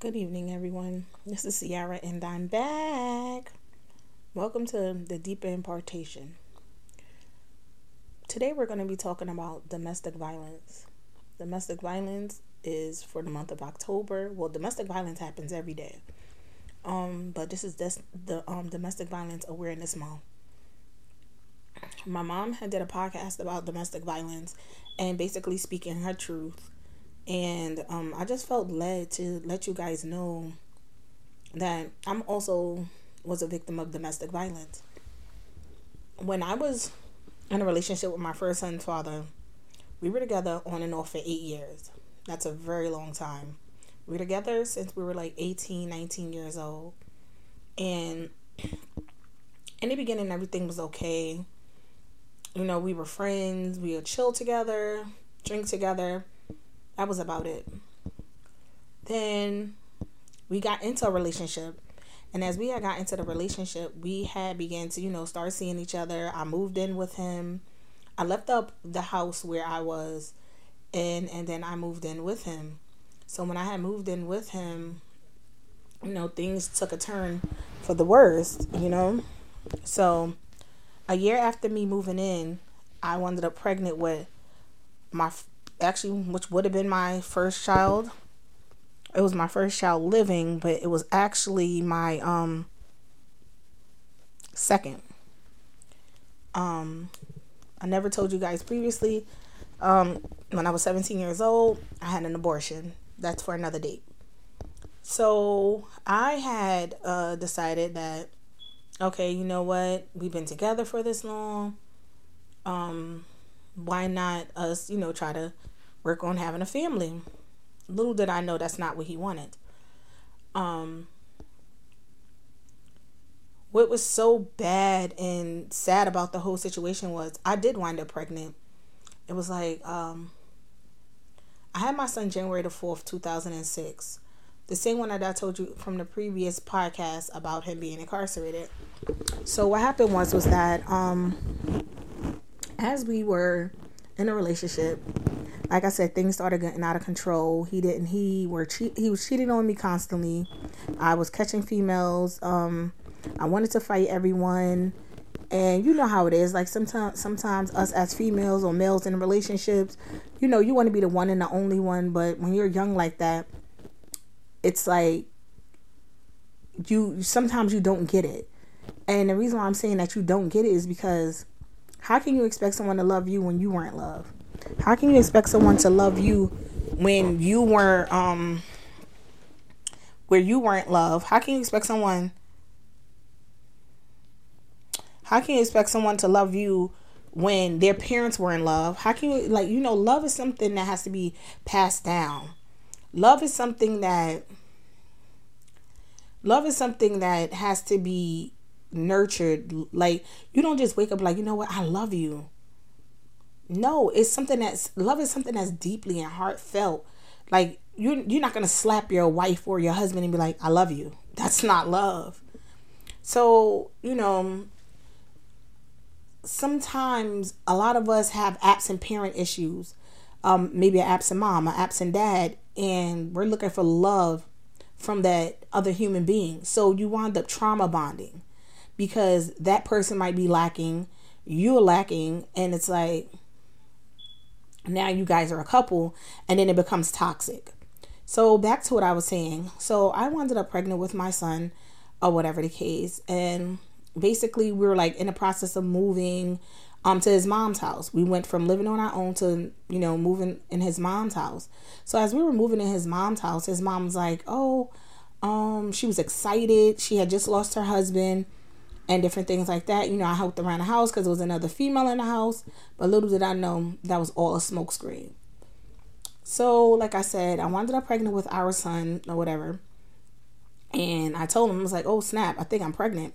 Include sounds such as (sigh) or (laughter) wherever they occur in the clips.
Good evening, everyone. This is Ciara, and I'm back. Welcome to the Deeper Impartation. Today, we're going to be talking about domestic violence. Domestic violence is for the month of October. Well, domestic violence happens every day, um, but this is this, the um, Domestic Violence Awareness Month. My mom had did a podcast about domestic violence and basically speaking her truth and um, I just felt led to let you guys know that I'm also was a victim of domestic violence. When I was in a relationship with my first son's father, we were together on and off for eight years. That's a very long time. We were together since we were like 18, 19 years old. And (clears throat) in the beginning, everything was okay. You know, we were friends, we would chill together, drink together that was about it. Then we got into a relationship. And as we had got into the relationship, we had began to, you know, start seeing each other. I moved in with him. I left up the house where I was in and then I moved in with him. So when I had moved in with him, you know, things took a turn for the worst, you know. So a year after me moving in, I wound up pregnant with my actually, which would have been my first child. It was my first child living, but it was actually my um second. Um, I never told you guys previously. Um, when I was 17 years old, I had an abortion. That's for another date. So I had uh, decided that, okay, you know what? We've been together for this long. Um, why not us, you know, try to work on having a family? Little did I know that's not what he wanted. Um, what was so bad and sad about the whole situation was I did wind up pregnant. It was like um, I had my son January the 4th, 2006. The same one that I told you from the previous podcast about him being incarcerated. So what happened was was that um, as we were in a relationship, like I said, things started getting out of control. He didn't. He were cheat. He was cheating on me constantly. I was catching females. Um, I wanted to fight everyone, and you know how it is. Like sometimes, sometimes us as females or males in relationships, you know, you want to be the one and the only one. But when you're young like that, it's like you sometimes you don't get it. And the reason why I'm saying that you don't get it is because how can you expect someone to love you when you weren't loved? How can you expect someone to love you when you were um where you weren't loved? How can you expect someone How can you expect someone to love you when their parents were in love? How can you like you know love is something that has to be passed down. Love is something that love is something that has to be nurtured. Like you don't just wake up like, you know what, I love you. No, it's something that's love is something that's deeply and heartfelt. Like you you're not gonna slap your wife or your husband and be like, I love you. That's not love. So, you know, sometimes a lot of us have absent parent issues. Um, maybe an absent mom, an absent dad, and we're looking for love from that other human being. So you wind up trauma bonding because that person might be lacking, you're lacking, and it's like now you guys are a couple, and then it becomes toxic. So back to what I was saying. So I wound up pregnant with my son, or whatever the case, and basically we were like in the process of moving um to his mom's house. We went from living on our own to, you know, moving in his mom's house. So as we were moving in his mom's house, his mom was like, "Oh, um she was excited. She had just lost her husband and different things like that. You know, I helped around the house because there was another female in the house, but little did I know that was all a smokescreen. So, like I said, I wound up pregnant with our son or whatever. And I told him, I was like, oh snap, I think I'm pregnant.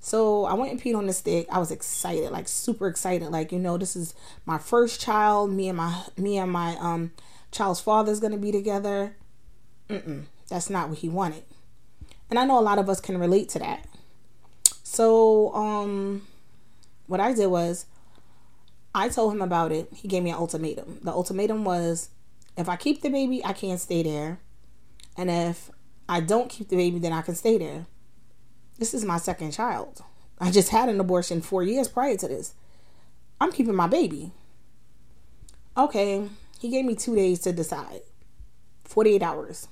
So I went and peed on the stick. I was excited, like super excited. Like, you know, this is my first child. Me and my me and my um child's father is gonna be together. Mm-mm, that's not what he wanted. And I know a lot of us can relate to that. So, um, what I did was I told him about it. He gave me an ultimatum. The ultimatum was if I keep the baby, I can't stay there. And if I don't keep the baby, then I can stay there. This is my second child. I just had an abortion four years prior to this. I'm keeping my baby. Okay, he gave me two days to decide 48 hours.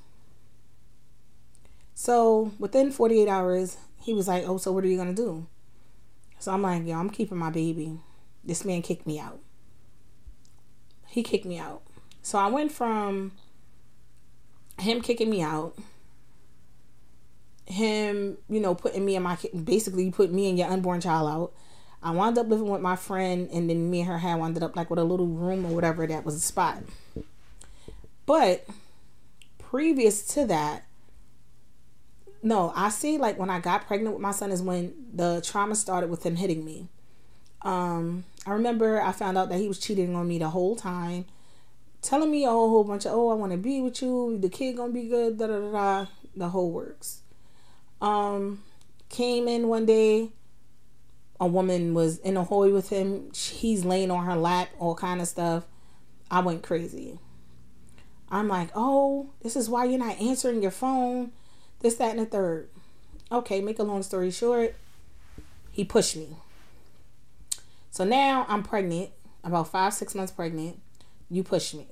So within 48 hours, he was like, Oh, so what are you going to do? So I'm like, Yo, I'm keeping my baby. This man kicked me out. He kicked me out. So I went from him kicking me out, him, you know, putting me and my basically you put me and your unborn child out. I wound up living with my friend, and then me and her had wound up like with a little room or whatever that was a spot. But previous to that, no, I see like when I got pregnant with my son is when the trauma started with him hitting me. Um, I remember I found out that he was cheating on me the whole time, telling me a whole bunch of, oh, I want to be with you, the kid gonna be good, da da da da, the whole works. Um, came in one day, a woman was in a hallway with him. He's laying on her lap, all kind of stuff. I went crazy. I'm like, oh, this is why you're not answering your phone this, that, and the third. Okay, make a long story short, he pushed me. So now I'm pregnant, about five, six months pregnant. You pushed me.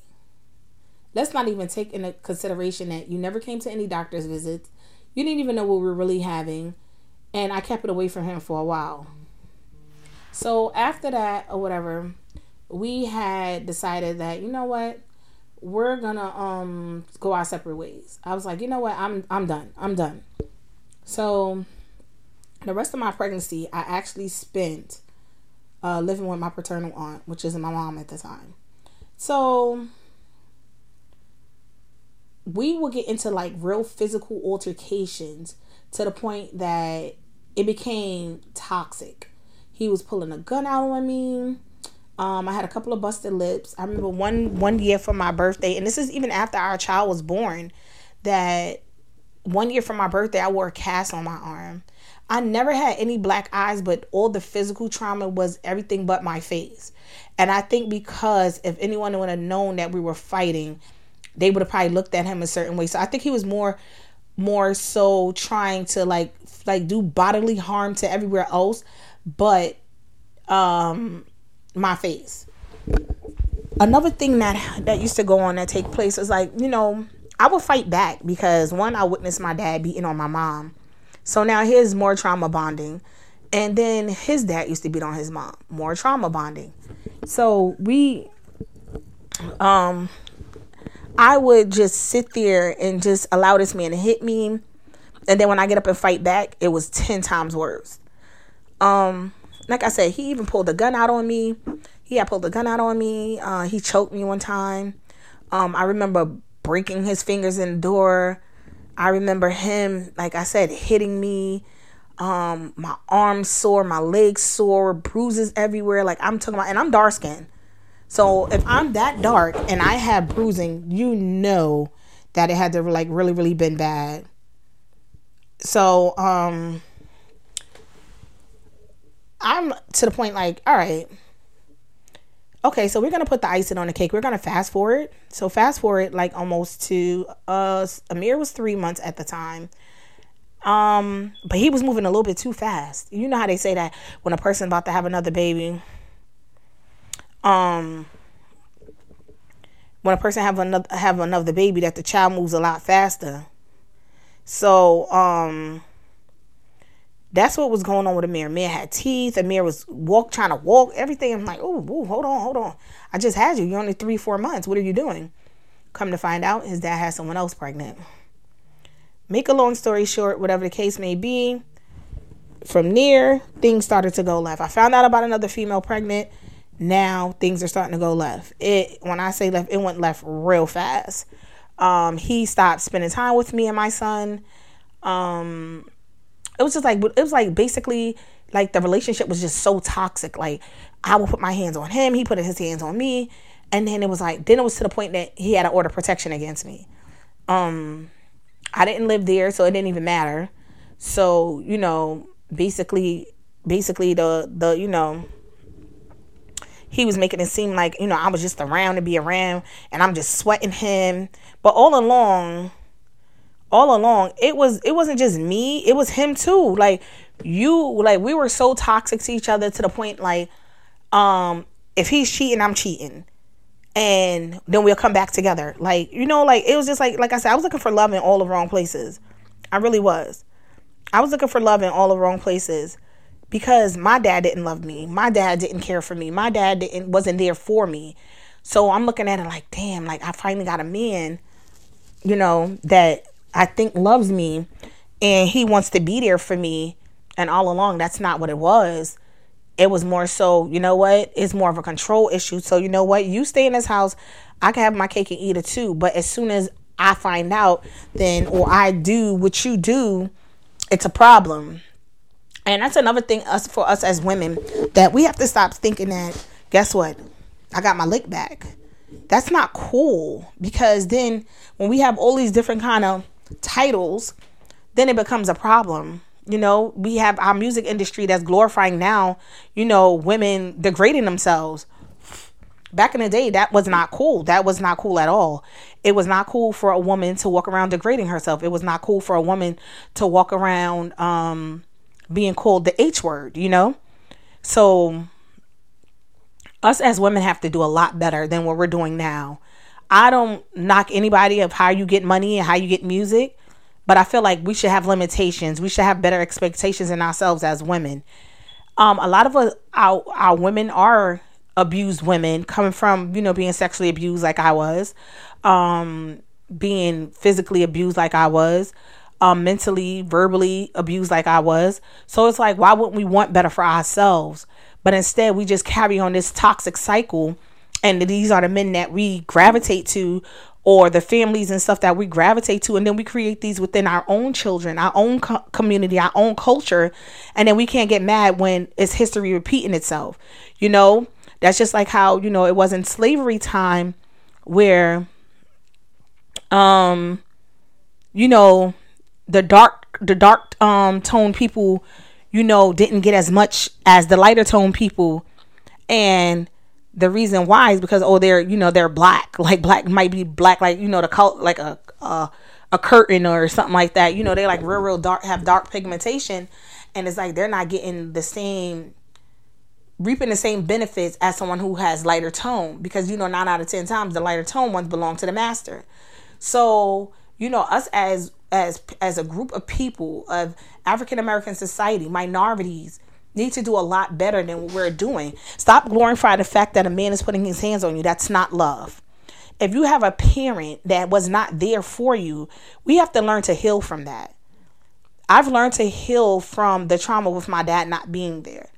Let's not even take into consideration that you never came to any doctor's visits. You didn't even know what we were really having. And I kept it away from him for a while. So after that, or whatever, we had decided that, you know what? We're gonna um go our separate ways. I was like, you know what, I'm I'm done. I'm done. So the rest of my pregnancy, I actually spent uh, living with my paternal aunt, which isn't my mom at the time. So we would get into like real physical altercations to the point that it became toxic. He was pulling a gun out on me. Um, I had a couple of busted lips. I remember one one year for my birthday, and this is even after our child was born. That one year for my birthday, I wore a cast on my arm. I never had any black eyes, but all the physical trauma was everything but my face. And I think because if anyone would have known that we were fighting, they would have probably looked at him a certain way. So I think he was more more so trying to like like do bodily harm to everywhere else, but um my face. Another thing that that used to go on that take place was like, you know, I would fight back because one, I witnessed my dad beating on my mom. So now here's more trauma bonding. And then his dad used to beat on his mom. More trauma bonding. So we um I would just sit there and just allow this man to hit me. And then when I get up and fight back, it was 10 times worse. Um like I said, he even pulled a gun out on me. He had pulled a gun out on me. Uh, he choked me one time. Um, I remember breaking his fingers in the door. I remember him, like I said, hitting me. Um, my arms sore, my legs sore, bruises everywhere. Like I'm talking about, and I'm dark skinned. So if I'm that dark and I have bruising, you know that it had to like really, really been bad. So, um, I'm to the point like, all right, okay, so we're gonna put the icing on the cake. We're gonna fast forward. So fast forward like almost to uh Amir was three months at the time. Um, but he was moving a little bit too fast. You know how they say that when a person about to have another baby, um, when a person have another have another baby, that the child moves a lot faster. So, um, that's what was going on with Amir. Amir had teeth. Amir was walk trying to walk everything. I'm like, oh, hold on, hold on. I just had you. You're only three, four months. What are you doing? Come to find out, his dad has someone else pregnant. Make a long story short, whatever the case may be, from near things started to go left. I found out about another female pregnant. Now things are starting to go left. It when I say left, it went left real fast. Um, he stopped spending time with me and my son. Um, it was just like it was like basically like the relationship was just so toxic. Like I would put my hands on him, he put his hands on me, and then it was like then it was to the point that he had to order protection against me. Um, I didn't live there, so it didn't even matter. So you know, basically, basically the the you know he was making it seem like you know I was just around to be around, and I'm just sweating him. But all along, all along it was it wasn't just me it was him too. Like you like we were so toxic to each other to the point like um if he's cheating i'm cheating. And then we'll come back together. Like you know like it was just like like i said i was looking for love in all the wrong places. I really was. I was looking for love in all the wrong places because my dad didn't love me. My dad didn't care for me. My dad didn't wasn't there for me. So i'm looking at it like damn like i finally got a man you know that I think loves me and he wants to be there for me. And all along, that's not what it was. It was more so, you know what? It's more of a control issue. So, you know what? You stay in this house. I can have my cake and eat it too. But as soon as I find out, then, or I do what you do, it's a problem. And that's another thing us for us as women that we have to stop thinking that, guess what? I got my lick back. That's not cool because then when we have all these different kind of titles, then it becomes a problem. You know, we have our music industry that's glorifying now, you know, women degrading themselves. Back in the day, that was not cool. That was not cool at all. It was not cool for a woman to walk around degrading herself. It was not cool for a woman to walk around um, being called the H word, you know? So, us as women have to do a lot better than what we're doing now I don't knock anybody of how you get money and how you get music, but I feel like we should have limitations. We should have better expectations in ourselves as women. Um, a lot of us, our, our women are abused women coming from, you know, being sexually abused like I was, um, being physically abused like I was, um, mentally, verbally abused like I was. So it's like, why wouldn't we want better for ourselves? But instead, we just carry on this toxic cycle and these are the men that we gravitate to or the families and stuff that we gravitate to. And then we create these within our own children our own co- community our own culture. And then we can't get mad when it's history repeating itself. You know that's just like how you know it was in slavery time where um you know the dark the dark um tone people you know didn't get as much as the lighter tone people. And the reason why is because oh they're you know they're black. (laughs) Like black might be black like you know the color like a a, a curtain or something like that. You know they like real real dark have dark pigmentation and it's like they're not getting the same reaping the same benefits as someone who has lighter tone. Because you know nine out of ten times the lighter tone ones belong to the master. So you know us as as as a group of people of african american society minorities need to do a lot better than what we're doing. Stop glorifying the fact that a man is putting his hands on you. That's not love. If you have a parent that was not there for you, we have to learn to heal from that. I've learned to heal from the trauma with my dad not being there.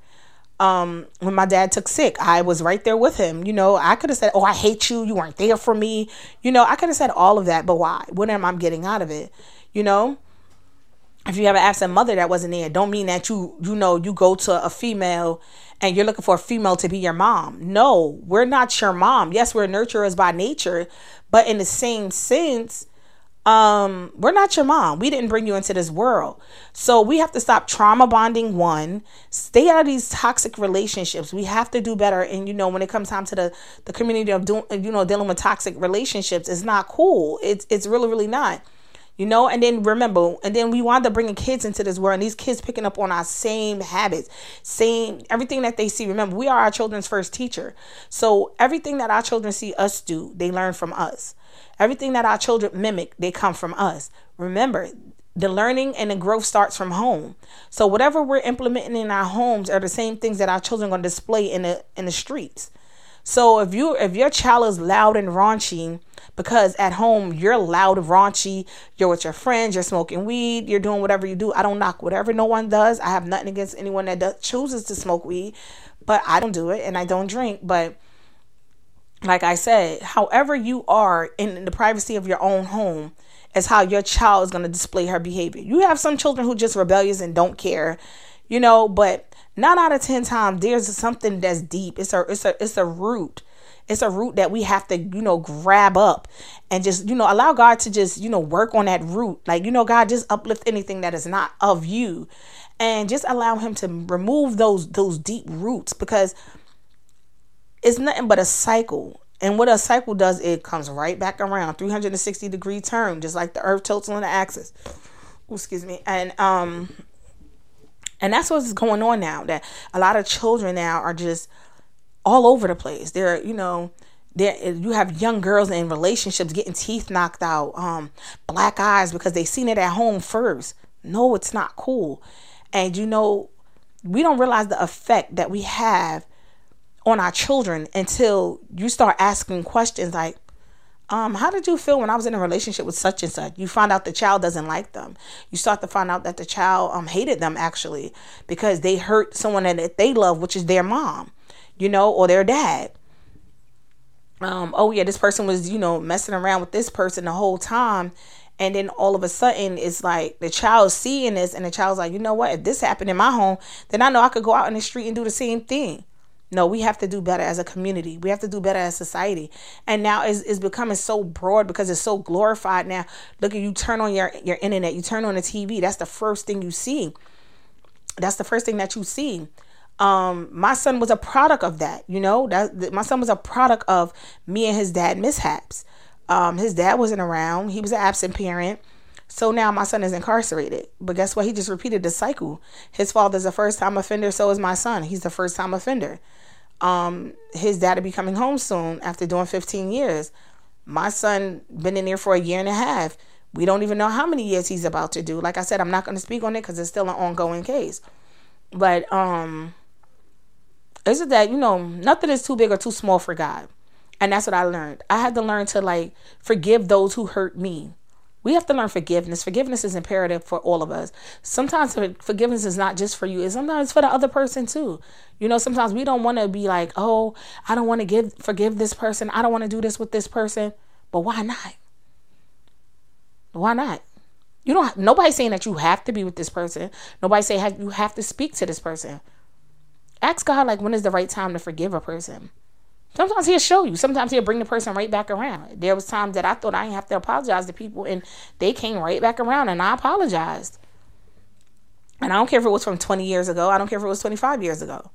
Um, when my dad took sick, I was right there with him. You know, I could have said, Oh, I hate you. You weren't there for me. You know, I could have said all of that, but why? What am I getting out of it? You know? If you have an absent mother that wasn't there, don't mean that you you know you go to a female and you're looking for a female to be your mom. No, we're not your mom. Yes, we're nurturers by nature, but in the same sense, um, we're not your mom. We didn't bring you into this world. So we have to stop trauma bonding one, stay out of these toxic relationships. We have to do better. And you know, when it comes time to the the community of doing you know dealing with toxic relationships, it's not cool. It's it's really, really not you know and then remember and then we wind up bringing kids into this world and these kids picking up on our same habits same everything that they see. Remember we are our children's first teacher. So everything that our children see us do they learn from us. Everything that our children mimic they come from us. Remember the learning and the growth starts from home. So whatever we're implementing in our homes are the same things that our children are going to display in the in the streets. So if you if your child is loud and raunchy because at home you're loud raunchy, you're with your friends, you're smoking weed, you're doing whatever you do. I don't knock whatever no one does. I have nothing against anyone that does, chooses to smoke weed, but I don't do it and I don't drink. But like I said, however you are in the privacy of your own home is how your child is going to display her behavior. You have some children who just rebellious and don't care, you know, but nine out of ten times there's something that's deep it's a it's a it's a root it's a root that we have to you know grab up and just you know allow god to just you know work on that root like you know god just uplift anything that is not of you and just allow him to remove those those deep roots because it's nothing but a cycle And what a cycle does, it comes right back around 360 degree turn, just like the earth tilts on the axis. Ooh, excuse me. And um and that's what's going on now. That a lot of children now are just all over the place. They're, you know, there you have young girls in relationships getting teeth knocked out, um, black eyes because they seen it at home first. No, it's not cool. And you know, we don't realize the effect that we have on our children until you start asking questions like, um, how did you feel when I was in a relationship with such and such? You find out the child doesn't like them. You start to find out that the child um hated them actually because they hurt someone that they love, which is their mom, you know, or their dad um, oh yeah, this person was, you know, messing around with this person the whole time. And then all of a sudden, it's like the child seeing this, and the child's like, you know what? If this happened in my home, then I know I could go out in the street and do the same thing. No, we have to do better as a community. We have to do better as society. And now it's, it's becoming so broad because it's so glorified now. Look at you turn on your, your internet, you turn on the TV. That's the first thing you see. That's the first thing that you see um my son was a product of that you know? That my son was a product of me and his dad mishaps. Um his dad wasn't around. He was an absent parent. So now my son is incarcerated. But guess what? He just repeated the cycle. His father's a first time offender so is my son. He's the first time offender. Um his dad will be coming home soon after doing 15 years. My son been in there for a year and a half. We don't even know how many years he's about to do. Like i said i'm not going to speak on it because it's still an ongoing case. But um is it that you know nothing is too big or too small for God, and that's what I learned. I had to learn to like forgive those who hurt me. We have to learn forgiveness. Forgiveness is imperative for all of us. Sometimes forgiveness is not just for you; it's sometimes for the other person too. You know, sometimes we don't want to be like, "Oh, I don't want to give forgive this person. I don't want to do this with this person." But why not? Why not? You don't. Nobody's saying that you have to be with this person. Nobody say you have to speak to this person. Ask God, like, when is the right time to forgive a person? Sometimes he'll show you. Sometimes he'll bring the person right back around. There was times that I thought I didn't have to apologize to people, and they came right back around, and I apologized. And I don't care if it was from 20 years ago. I don't care if it was 25 years ago.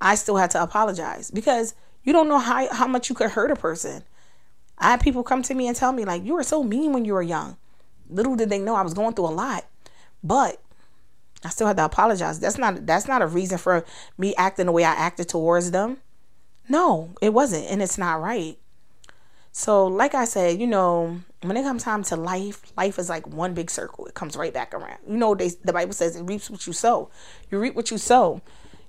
I still had to apologize because you don't know how, how much you could hurt a person. I had people come to me and tell me, like, you were so mean when you were young. Little did they know I was going through a lot. But I still had to apologize. That's not that's not a reason for me acting the way I acted towards them. No, it wasn't, and it's not right. So, like I said, you know, when it comes time to life, life is like one big circle. It comes right back around. You know, they, the Bible says it reaps what you sow. You reap what you sow.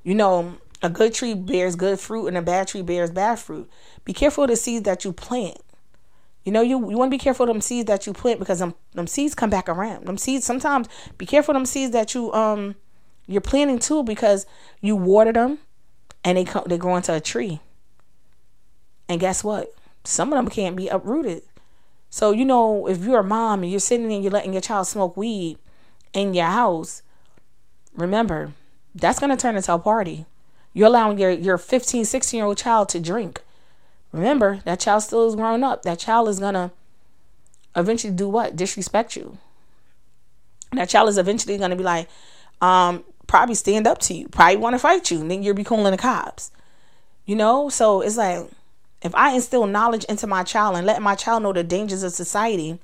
You know, a good tree bears good fruit, and a bad tree bears bad fruit. Be careful of the seeds that you plant. You know, you, you want to be careful of them seeds that you plant because them, them seeds come back around. Them seeds sometimes be careful of them seeds that you um you're planting too because you water them and they come they grow into a tree. And guess what? Some of them can't be uprooted. So you know, if you're a mom and you're sitting and you're letting your child smoke weed in your house, remember that's gonna turn into a party. You're allowing your your 15, 16 year old child to drink Remember, that child still is growing up. That child is going to eventually do what? Disrespect you. That child is eventually going to be like, um, probably stand up to you, probably want to fight you, and then you'll be calling the cops. You know? So it's like, if I instill knowledge into my child and let my child know the dangers of society,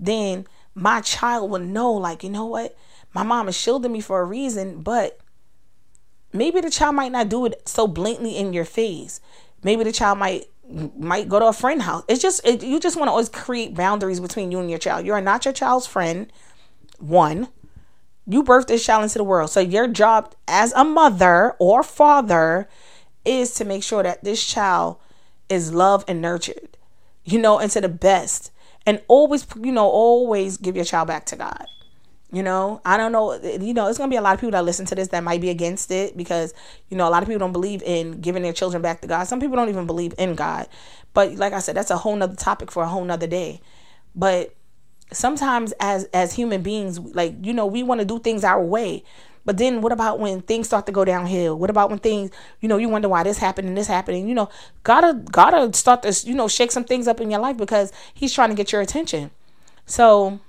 then my child will know, like, you know what? My mom is shielding me for a reason, but maybe the child might not do it so blatantly in your face. Maybe the child might might go to a friend house. It's just it, you just want to always create boundaries between you and your child. You are not your child's friend. One, you birthed this child into the world, so your job as a mother or father is to make sure that this child is loved and nurtured. You know, into the best, and always you know always give your child back to God. You know, I don't know. Eh, you know, it's gonna be a lot of people that listen to this that might be against it because you know a lot of people don't believe in giving their children back to God. Some people don't even believe in God. But like I said, that's a whole nother topic for a whole nother day. But sometimes as as human beings, like you know, we want to do things our way. But then what about when things start to go downhill? What about when things, you know, you wonder why this happened and this happening? You know, gotta gotta start to, you know, shake some things up in your life because he's trying to get your attention. So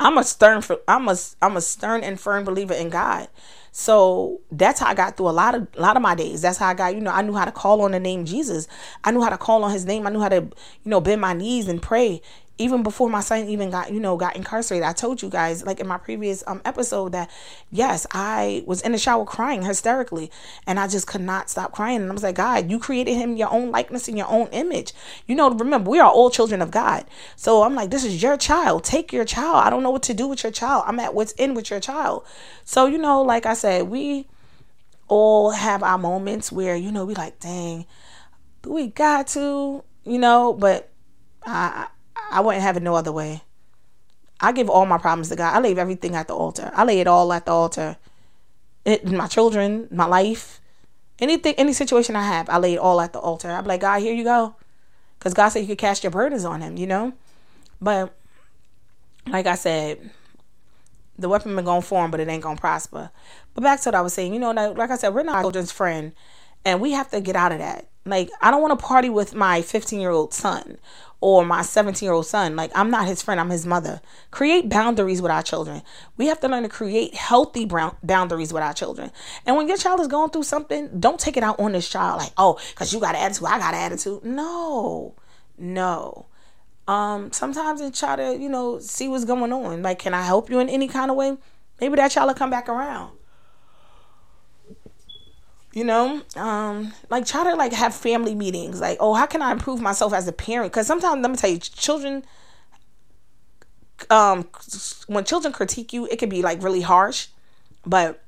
I'm a stern I'm a I'm a stern and firm believer in God. So that's how I got through a lot of a lot of my days. That's how I got, you know, I knew how to call on the name Jesus. I knew how to call on his name. I knew how to, you know, bend my knees and pray even before my son even got you know got incarcerated i told you guys like in my previous um episode that yes i was in the shower crying hysterically and i just could not stop crying and i was like god you created him your own likeness and your own image. You know remember we are all children of god. So i'm like this is your child. Take your child. I don't know what to do with your child. I'm at what's in with your child. So you know like i said we all have our moments where you know we like dang we got to you know but I I wouldn't have it no other way. I give all my problems to God. I leave everything at the altar. I lay it all at the altar. It, my children, my life, anything, any situation I have, I lay it all at the altar. I'm like, God, here you go. Because God said you could cast your burdens on him, you know? But like I said, the weapon been going form, but it ain't going to prosper. But back to what I was saying, you know, like I said, we're not children's friend. And we have to get out of that. Like, I don't want to party with my 15 year old son or my 17 year old son. Like, I'm not his friend, I'm his mother. Create boundaries with our children. We have to learn to create healthy boundaries with our children. And when your child is going through something, don't take it out on this child like, oh, because you got an attitude, I got an attitude. No, no. Um, sometimes they try to, you know, see what's going on. Like, can I help you in any kind of way? Maybe that child will come back around you know um like try to like have family meetings. Like oh how can i improve myself as a parent? Because sometimes let me tell you children um when children critique you it can be like really harsh. But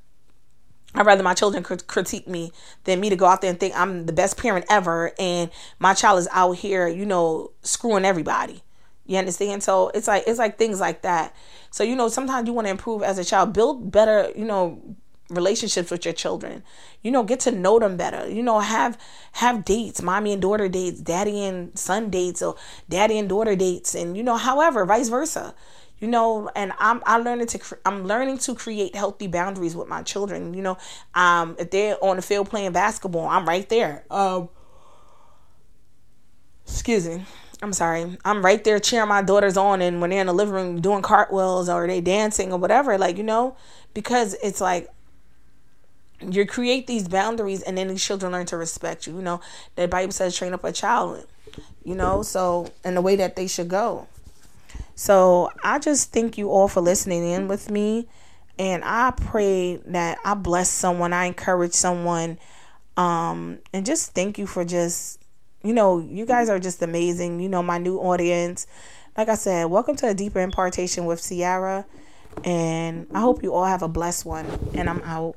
i'd rather my children critique me than me to go out there and think i'm the best parent ever and my child is out here you know screwing everybody. You understand? So it's like it's like things like that. So you know sometimes you want to improve as a child. Build better you know relationships with your children. You know get to know them better. You know have have dates mommy and daughter dates daddy and son dates or daddy and daughter dates and you know however vice versa. You know and i'm i learning to i'm learning to create healthy boundaries with my children. You know um if they're on the field playing basketball i'm right there. Um excuse me. I'm sorry. I'm right there cheering my daughters on and when they're in the living room doing cartwheels or they dancing or whatever, like, you know, because it's like you create these boundaries and then these children learn to respect you you know? The bible says train up a child you know? So in the way that they should go. So i just thank you all for listening in with me. And i pray that i bless someone i encourage someone um and just thank you for just you know you guys are just amazing you know my new audience. Like i said welcome to a deeper impartation with Ciara. And i hope you all have a blessed one. And i'm out